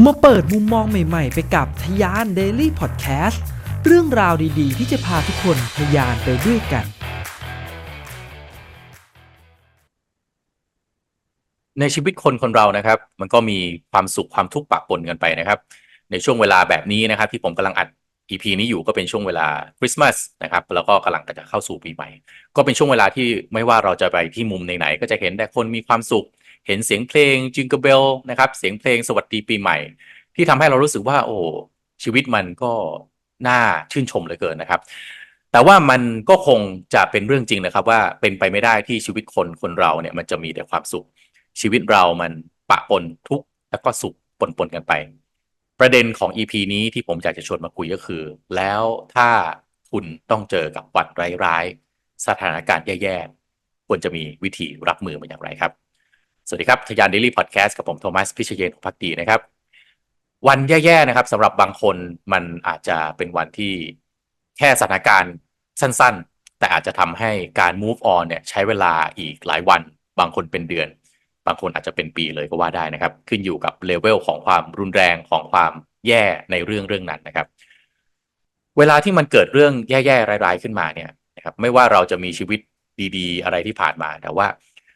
มาเปิดมุมมองใหม่ๆ ไปกับทยาน Daily Podcast เรื่องราวดีๆ ที่จะพาทุกคนทยานไปด้วยกัน ในชีวิตคนคนเรานะครับ มันก็มีความสุขความทุกข์ปะปนกันไปนะครับ ในช่วงเวลาแบบนี้นะครับ ที่ผมกำลังอัด EP นี้อยู่ก็เป็นช่วงเวลาคริสต์มาสนะครับแล้วก็กำลังจะเข้าสู่ปีใหม่ ก็เป็นช่วงเวลาที่ไม่ว่าเราจะไปที่มุมไหนๆก็จะเห็นแต่คนมีความสุข เห็นเสียงเพลงจิงเกิลเบลนะครับ เสียงเพลงสวัสดีปีใหม่ ที่ทำให้เรารู้สึกว่า โอ้ชีวิตมันก็น่าชื่นชมเหลือเกินนะครับ แต่ว่ามันก็คงจะเป็นเรื่องจริงนะครับ ว่าเป็นไปไม่ได้ที่ชีวิตคนคนเราเนี่ยมันจะมีแต่ความสุข ชีวิตเรามันปะปนทุกข์แล้วก็สุขปนๆกันไป ประเด็นของ EP นี้ที่ผมอยากจะชวนมาคุยก็คือ แล้วถ้าคุณต้องเจอกับวันร้ายๆสถานการณ์แย่ๆควรจะมีวิธีรับมือมันอย่างไรครับ สวัสดีครับทยาน Daily Podcast กับผมโทมัสพิเชเยนพักดีนะครับ วันแย่ๆนะครับสำหรับบางคนมันอาจจะเป็นวันที่แค่สถานการณ์สั้นๆ แต่อาจจะทำให้การ move on เนี่ยใช้เวลาอีกหลายวัน บางคนเป็นเดือน บางคนอาจจะเป็นปีเลยก็ว่าได้นะครับ ขึ้นอยู่กับเลเวลของความรุนแรงของความแย่ในเรื่องเรื่องนั้นนะครับ เวลาที่มันเกิดเรื่องแย่ๆร้ายๆขึ้นมาเนี่ยนะครับไม่ว่าเราจะมีชีวิตดีๆ อะไรที่ผ่านมาแต่ว่า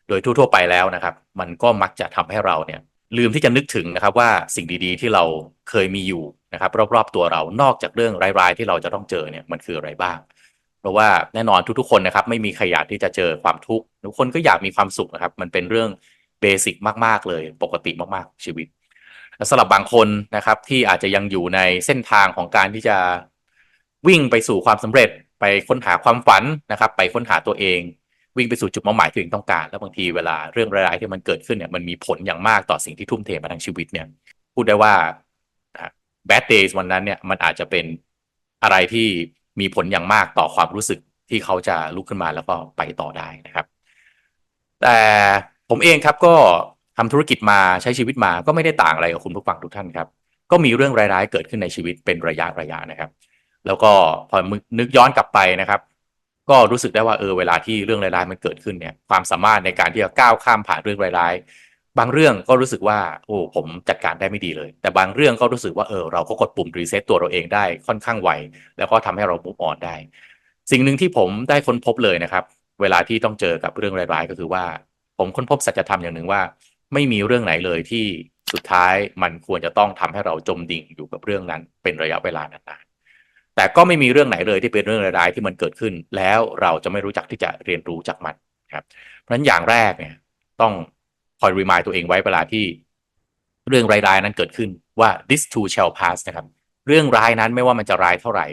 โดยทั่วๆไปแล้วนะครับ มันก็มักจะทำให้เราเนี่ยลืมที่จะนึกถึงนะครับว่าสิ่งดีๆ ที่เราเคยมีอยู่นะครับ รอบๆตัวเรานอกจากเรื่องร้ายๆที่เราจะต้องเจอเนี่ยมันคืออะไรบ้าง เพราะว่าแน่นอนทุกๆคนนะครับ ไม่มีใครอยากที่จะเจอความทุกข์ทุกคนก็อยากมีความสุขนะครับ มันเป็นเรื่องเบสิกมากๆเลยปกติมากๆชีวิตสำหรับบางคนนะครับที่อาจจะยังอยู่ในเส้นทางของการที่จะวิ่งไปสู่ความสำเร็จไปค้นหาความฝันนะครับ ไปค้นหาตัวเอง วิ่งไปสู่จุดมุ่งหมายที่ตัวเองต้องการ แล้วบางทีเวลาเรื่องร้ายๆที่มันเกิดขึ้นเนี่ยมันมีผลอย่างมากต่อสิ่งที่ทุ่มเทมาทั้งชีวิตเนี่ยพูดได้ว่า bad days วันนั้นเนี่ยมันอาจจะเป็นอะไรที่มีผลอย่างมากต่อความรู้สึกที่เขาจะลุกขึ้นมาแล้วก็ไปต่อได้นะครับ แต่ผมเองครับก็ทำธุรกิจมาใช้ชีวิตมาก็ไม่ได้ต่างอะไรกับคุณผู้ฟังทุกท่านครับ ก็มีเรื่องร้ายๆเกิดขึ้นในชีวิตเป็นระยะระยะนะครับ แล้วก็พอนึกย้อนกลับไปนะครับ ก็รู้สึกได้ว่าเออเวลาที่เรื่องร้ายๆมันเกิดขึ้นเนี่ยความสามารถในการที่จะก้าวข้ามผ่านเรื่องร้ายๆบางเรื่องก็รู้สึกว่าโอ้ผมจัดการได้ไม่ดีเลย แต่บางเรื่องก็รู้สึกว่าเออเราก็กดปุ่ม reset ตัวเราเองได้ค่อนข้างไวแล้วก็ทำให้เรา move on ได้ สิ่งหนึ่งที่ผมได้ค้นพบเลยนะครับ เวลาที่ต้องเจอกับเรื่องร้ายๆก็คือว่า ผมค้นพบสัจธรรมอย่างหนึ่งว่า ไม่มีเรื่องไหนเลยที่สุดท้ายมันควรจะต้องทำให้เราจมดิ่งอยู่กับเรื่องนั้นเป็นระยะเวลานาน แต่ก็ไม่มีเรื่องไหนเลยที่เป็นเรื่องร้ายๆที่มันเกิดขึ้น แล้วเราจะไม่รู้จักที่จะเรียนรู้จากมันครับ เพราะฉะนั้นอย่างแรกเนี่ยต้องคอยรีมายตัวเองไว้เวลาที่เรื่องร้ายๆนั้นเกิดขึ้นว่า this too shall pass นะครับ เรื่องร้ายนั้นไม่ว่ามันจะร้ายเท่าไหร่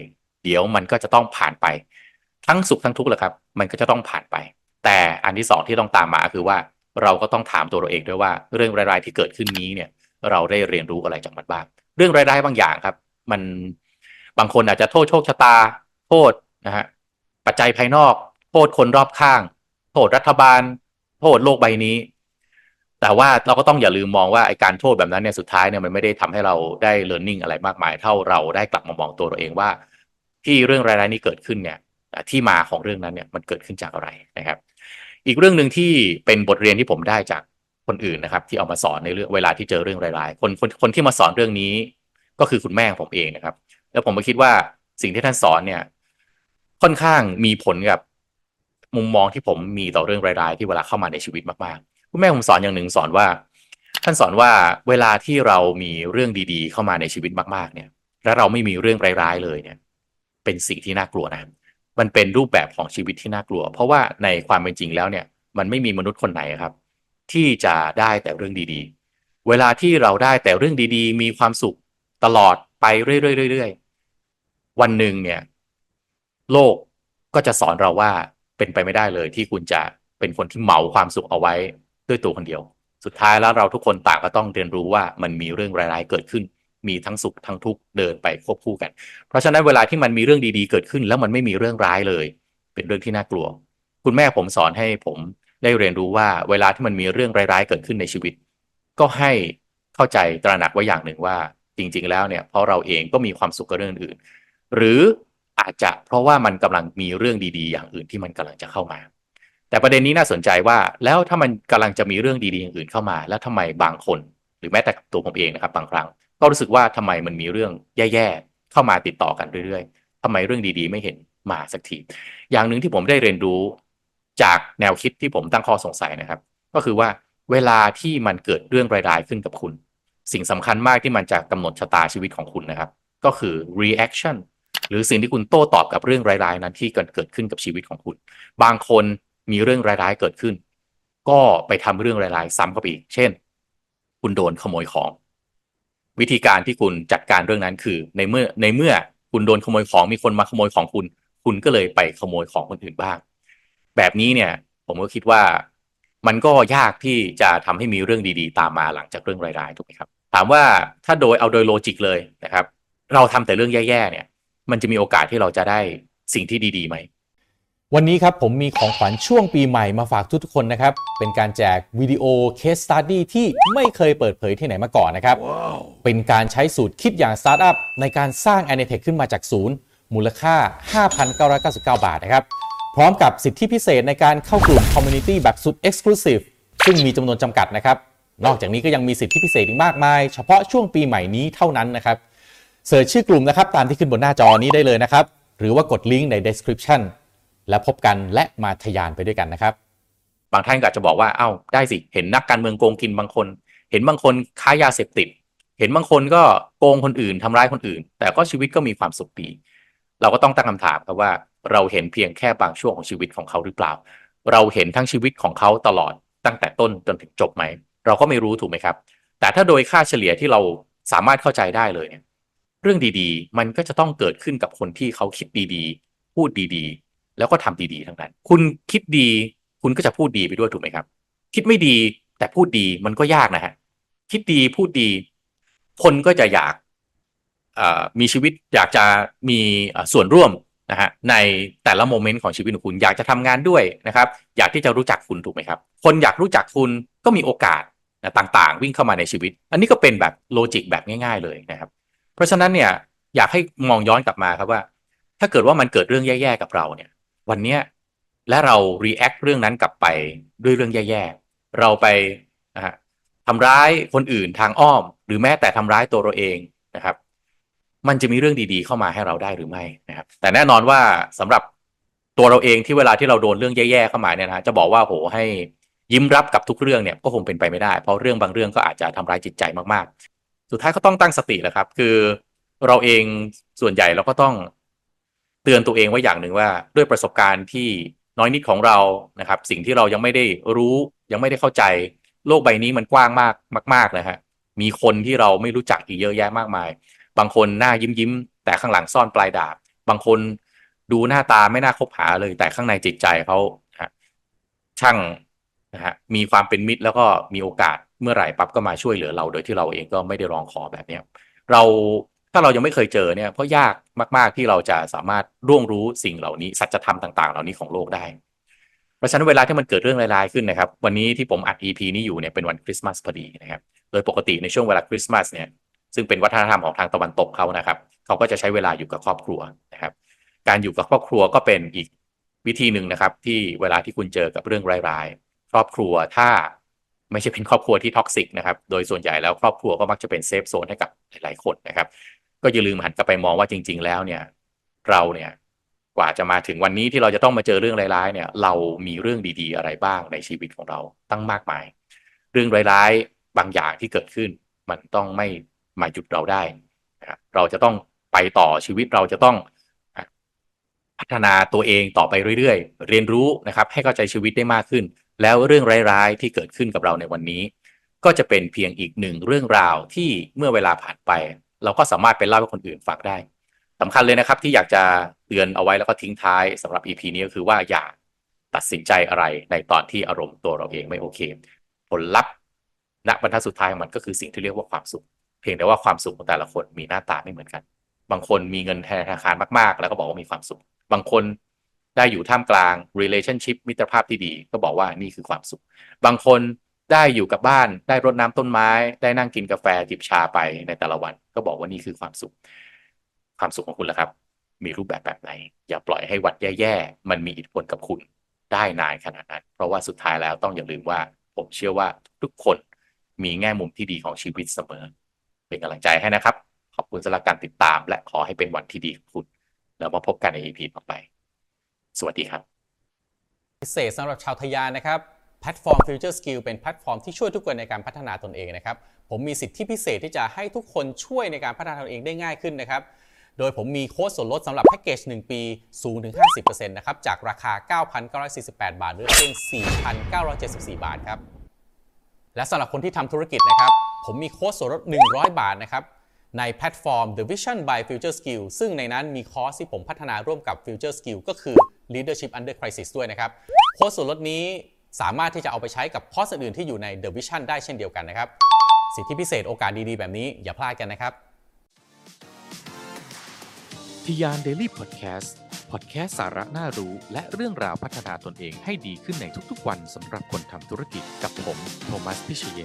เดี๋ยวมันก็จะต้องผ่านไป ทั้งสุขทั้งทุกข์แหละครับ มันก็จะต้องผ่านไป แต่อันที่สองที่ต้องตามมาคือว่าเราก็ต้องถามตัวเราเองด้วยว่าเรื่องร้ายๆที่เกิดขึ้นนี้เนี่ย เราได้เรียนรู้อะไรจากมันบ้าง เรื่องร้ายๆบางอย่างครับ มัน บางคนอาจจะโทษโชคชะตา โทษนะฮะปัจจัยภายนอก โทษคนรอบข้าง โทษรัฐบาล โทษโลกใบนี้ แต่ว่าเราก็ต้องอย่าลืมมองว่าไอการโทษแบบนั้นเนี่ยสุดท้ายเนี่ยมันไม่ได้ทำให้เราได้ learning อะไรมากมาย เท่าเราได้กลับมามองตัวเราเองว่า ที่เรื่องรายๆนี้เกิดขึ้นเนี่ยที่มาของเรื่องนั้นเนี่ยมันเกิดขึ้นจากอะไรนะครับ อีกเรื่องหนึ่งที่เป็นบทเรียนที่ผมได้จากคนอื่นนะครับ ที่เอามาสอนในเรื่องเวลาที่เจอเรื่องร้ายๆคนคนคนที่มาสอนเรื่องนี้ก็คือคุณแม่ของผมเองนะครับ แล้วผมก็คิดว่าสิ่งที่ท่านสอนเนี่ย ค่อนข้างมีผลกับมุมมองที่ผมมีต่อเรื่องร้าย ๆ ที่เวลาเข้ามาในชีวิตมากๆคุณแม่ผมสอนอย่างหนึ่งสอนว่า ท่านสอนว่าเวลาที่เรามีเรื่องดี ๆ เข้ามาในชีวิตมาก ๆ เนี่ย แล้วเราไม่มีเรื่องร้ายๆเลยเนี่ย เป็นสิ่งที่น่ากลัวนะมันเป็นรูปแบบของชีวิตที่น่ากลัว เพราะว่าในความเป็นจริงแล้วเนี่ย มันไม่มีมนุษย์คนไหนครับ ที่จะได้แต่เรื่องดี ๆ เวลาที่เราได้แต่เรื่องดี ๆ มีความสุขตลอดไปเรื่อยๆ วันหนึ่งเนี่ย โลกก็จะสอนเราว่าเป็นไปไม่ได้เลย ที่คุณจะเป็นคนที่เหมาความสุขเอาไว้ด้วยตัวคนเดียว สุดท้ายแล้วเราทุกคนต่างก็ต้องเรียนรู้ว่ามันมีเรื่องร้ายๆเกิดขึ้น มีทั้งสุขทั้งทุกข์เดินไปควบคู่กัน เพราะฉะนั้นเวลาที่มันมีเรื่องดีๆเกิดขึ้น แล้วมันไม่มีเรื่องร้ายเลย เป็นเรื่องที่น่ากลัว คุณแม่ผมสอนให้ผมได้เรียนรู้ว่าเวลาที่มันมีเรื่องร้ายๆเกิดขึ้นในชีวิต ก็ให้เข้าใจตระหนักไว้อย่างหนึ่งว่าจริง ๆ แล้วเนี่ยเพราะเราเองก็มีความสุขกับเรื่องอื่น หรืออาจจะเพราะว่ามันกำลังมีเรื่องดีๆ อย่างอื่นที่มันกำลังจะเข้ามา แต่ประเด็นนี้น่าสนใจว่าแล้วถ้ามันกำลังจะมีเรื่องดีๆอย่างอื่นเข้ามา แล้วทำไมบางคน หรือแม้แต่ตัวผมเองนะครับบางครั้ง ก็รู้สึกว่าทำไมมันมีเรื่องแย่ๆเข้ามาติดต่อกันเรื่อยๆทำไมเรื่องดีๆ ไม่เห็นมาสักทีอย่างหนึ่งที่ผมได้เรียนรู้จากแนวคิดที่ผมตั้งข้อสงสัยนะครับ ก็คือว่าเวลาที่มันเกิดเรื่องร้ายๆขึ้นกับคุณ สิ่งสำคัญมากที่มันจะกำหนดชะตาชีวิตของคุณนะครับ ก็คือ reaction รือสิ่งที่คุณโต้ตอบกับเรื่องร้ายๆนั้นที่เกิดเกิดขึ้นกับชีวิตของคุณ บางคนมีเรื่องร้ายๆเกิดขึ้น ก็ไปทำเรื่องร้ายๆซ้ำเข้าไปอีก เช่น คุณโดนขโมยของ วิธีการที่คุณจัดการเรื่องนั้นคือ ในเมื่อในเมื่อคุณโดนขโมยของมีคนมาขโมยของคุณ คุณก็เลยไปขโมยของคนอื่นบ้าง แบบนี้เนี่ย ผมก็คิดว่ามันก็ยากที่จะทำให้มีเรื่องดีๆ ตามมาหลังจากเรื่องร้ายๆถูกไหมครับ ถามว่าถ้าโดยเอาโดย logic เลยนะครับ เราทำแต่เรื่องแย่ๆเนี่ย มันจะมีโอกาสที่เราจะได้สิ่งที่ดีๆไหม วันนี้ครับผมมีของขวัญช่วงปีใหม่มาฝากทุกๆคนนะครับ เป็นการแจกวิดีโอ case study ที่ไม่เคยเปิดเผยที่ไหนมาก่อนนะครับเป็นการใช้สูตรคิดอย่างสตาร์ทอัพในการสร้าง a n i t e c h ขึ้นมาจากศูนย์ มูลค่า 5,999 บาทนะครับพร้อมกับสิทธิพิเศษในการเข้ากลุ่ม Community แบบสุด Exclusive ซึ่งมีจำนวนจำกัดนะครับ นอกจากนี้ก็ยังมีสิทธิพิเศษอีกมากมาย เฉพาะช่วงปีใหม่นี้เท่านั้นนะครับ เสิร์ชชื่อกลุ่มนะครับตามที่ขึ้นบนหน้าจอนี้ได้เลยนะครับ หรือว่ากดลิงก์ใน description แล้วพบกันและมาทยานไปด้วยกันนะครับ บางท่านก็อาจจะบอกว่าเอ้าได้สิเห็นนักการเมืองโกงกินบางคน เห็นบางคนค้ายาเสพติด เห็นบางคนก็โกงคนอื่นทำร้ายคนอื่น แต่ก็ชีวิตก็มีความสุขดีเราก็ต้องตั้งคำถามครับว่าเราเห็นเพียงแค่บางช่วงของชีวิตของเขาหรือเปล่า เราเห็นทั้งชีวิตของเขาตลอดตั้งแต่ต้นจนถึงจบไหม เราก็ไม่รู้ถูกไหมครับ แต่ถ้าโดยค่าเฉลี่ยที่เราสามารถเข้าใจได้เลยเนี่ย เรื่องดีๆ มันก็จะต้องเกิดขึ้นกับคนที่เขาคิดดีๆ พูดดีๆ แล้วก็ทำดีๆ ทั้งนั้น คุณคิดดี คุณก็จะพูดดีไปด้วยถูกไหมครับ คิดไม่ดีแต่พูดดีมันก็ยากนะฮะ คิดดีพูดดี คนก็จะอยากมีชีวิตอยากจะมีส่วนร่วมนะฮะในแต่ละโมเมนต์ของชีวิตของคุณอยากจะทำงานด้วยนะครับ อยากที่จะรู้จักคุณถูกไหมครับ คนอยากรู้จักคุณก็มีโอกาสต่างๆ วิ่งเข้ามาในชีวิต อันนี้ก็เป็นแบบโลจิกแบบง่าย ๆ เลยนะครับ เพราะฉะนั้นเนี่ยอยากให้มองย้อนกลับมาครับว่า ถ้าเกิดว่ามันเกิดเรื่องแย่ๆกับเราเนี่ย วันเนี้ยและเรา react เรื่องนั้นกลับไปด้วยเรื่องแย่ๆเราไปนะฮะทำร้ายคนอื่นทางอ้อม หรือแม้แต่ทำร้ายตัวเราเองนะครับ มันจะมีเรื่องดีๆเข้ามาให้เราได้หรือไม่นะครับ แต่แน่นอนว่าสำหรับตัวเราเองที่เวลาที่เราโดนเรื่องแย่ๆเข้ามาเนี่ยนะจะบอกว่าโหให้ยิ้มรับกับทุกเรื่องเนี่ยก็คงเป็นไปไม่ได้ เพราะเรื่องบางเรื่องก็อาจจะทำร้ายจิตใจมากๆ สุดท้ายก็ต้องตั้งสติแหละครับ คือเราเองส่วนใหญ่เราก็ต้องเตือนตัวเองไว้อย่างหนึ่งว่า ด้วยประสบการณ์ที่น้อยนิดของเรานะครับ สิ่งที่เรายังไม่ได้รู้ยังไม่ได้เข้าใจโลกใบนี้มันกว้างมากมาก ๆ นะฮะ มีคนที่เราไม่รู้จักอีกเยอะแยะมากมาย บางคนหน้ายิ้มยิ้มแต่ข้างหลังซ่อนปลายดาบางคนดูหน้าตาไม่น่าคบหาเลย แต่ข้างในจิตใจเขาช่างนะฮะมีความเป็นมิตรแล้วก็มีโอกาส เมื่อไหร่ปั๊บก็มาช่วยเหลือเรา โดยที่เราเองก็ไม่ได้ร้องขอแบบเนี้ยเราถ้าเรายังไม่เคยเจอเนี่ยเพราะยากมาก ๆที่เราจะสามารถร่วงรู้สิ่งเหล่านี้ สัจธรรมต่าง ๆ เหล่านี้ของโลกได้เพราะฉะนั้นเวลาที่มันเกิดเรื่องร้ายๆขึ้นนะครับ วันนี้ที่ผมอัด EP นี้อยู่เนี่ยเป็นวันคริสต์มาสพอดีนะครับ โดยปกติในช่วงเวลาคริสต์มาสเนี่ยซึ่งเป็นวัฒนธรรมของทางตะวันตกเขานะครับ เขาก็จะใช้เวลาอยู่กับครอบครัวนะครับ การอยู่กับครอบครัวก็เป็นอีกวิธีหนึ่งนะครับ ที่เวลาที่คุณเจอกับเรื่องร้ายๆครอบครัวถ้า ไม่ใช่เป็นครอบครัวที่ toxic นะครับ โดยส่วนใหญ่แล้วครอบครัวก็มักจะเป็น safe zone ให้กับหลายๆคนนะครับ ก็อย่าลืมหันกลับไปมองว่าจริง ๆ แล้วเนี่ย เราเนี่ยกว่าจะมาถึงวันนี้ที่เราจะต้องมาเจอเรื่องร้ายๆเนี่ย เรามีเรื่องดีๆ อะไรบ้างในชีวิตของเราตั้งมากมาย เรื่องร้ายๆบางอย่างที่เกิดขึ้น มันต้องไม่มาหยุดเราได้นะครับเราจะต้องไปต่อชีวิตเราจะต้องพัฒนาตัวเองต่อไปเรื่อยๆ เรียนรู้นะครับ ให้เข้าใจชีวิตได้มากขึ้น แล้วเรื่องร้ายๆที่เกิดขึ้นกับเราในวันนี้ ก็จะเป็นเพียงอีกหนึ่งเรื่องราวที่เมื่อเวลาผ่านไป เราก็สามารถไปเล่าให้คนอื่นฟังได้สำคัญเลยนะครับที่อยากจะเตือนเอาไว้แล้วก็ทิ้งท้ายสำหรับ EP นี้ก็คือว่าอย่าตัดสินใจอะไรในตอนที่อารมณ์ตัวเราเองไม่โอเค ผลลัพธ์ณบรรทัดสุดท้ายมันก็คือสิ่งที่เรียกว่าความสุข เพียงแต่ว่าความสุขของแต่ละคนมีหน้าตาไม่เหมือนกัน บางคนมีเงินธนาคารมากๆ แล้วก็บอกว่ามีความสุข บางคน ได้อยู่ท่ามกลาง relationship มิตรภาพที่ดี ก็บอกว่านี่คือความสุข บางคนได้อยู่กับบ้าน ได้รดน้ำต้นไม้ ได้นั่งกินกาแฟจิบชาไปในแต่ละวัน ก็บอกว่านี่คือความสุข ความสุขของคุณละครับ มีรูปแบบแบบไหน อย่าปล่อยให้วัดแย่ๆ มันมีอิทธิพลกับคุณได้นานขนาดนั้น เพราะว่าสุดท้ายแล้วต้องอย่าลืมว่า ผมเชื่อว่าทุกคนมีแง่มุมที่ดีของชีวิตเสมอ เป็นกำลังใจให้นะครับ ขอบคุณสำหรับการติดตาม และขอให้เป็นวันที่ดีของคุณ แล้วมาพบกันใน EP ต่อไป สวัสดีครับ พิเศษสำหรับชาวทะยานนะครับแพลตฟอร์ม Future Skill เป็นแพลตฟอร์มที่ช่วยทุกคนในการพัฒนาตนเองนะครับ ผมมีสิทธิพิเศษที่จะให้ทุกคนช่วยในการพัฒนาตนเองได้ง่ายขึ้นนะครับ โดยผมมีโค้ดส่วนลดสำหรับแพ็กเกจ 1 ปีสูงถึง 50%นะครับ จากราคา 9,948 บาทเหลือเพียง 4,974 บาทครับ และสำหรับคนที่ทำธุรกิจนะครับ ผมมีโค้ดส่วนลด 100 บาทนะครับในแพลตฟอร์ม The Vision by Future Skill ซึ่งในนั้นมีคอร์สที่ผมพัฒนาร่วมกับ Future Skill ก็คือ Leadership Under Crisis ด้วยนะครับโค้ดส่วนลดนี้สามารถที่จะเอาไปใช้กับคอร์สอื่นๆที่อยู่ใน The Vision ได้เช่นเดียวกันนะครับ สิทธิพิเศษโอกาสดีๆ แบบนี้อย่าพลาดกันนะครับทะยาน Daily Podcast พอดแคสต์สาระน่ารู้ และเรื่องราวพัฒนาตนเองให้ดีขึ้นในทุกๆวันสำหรับคนทำธุรกิจกับผม โทมัส พิชเยนทร์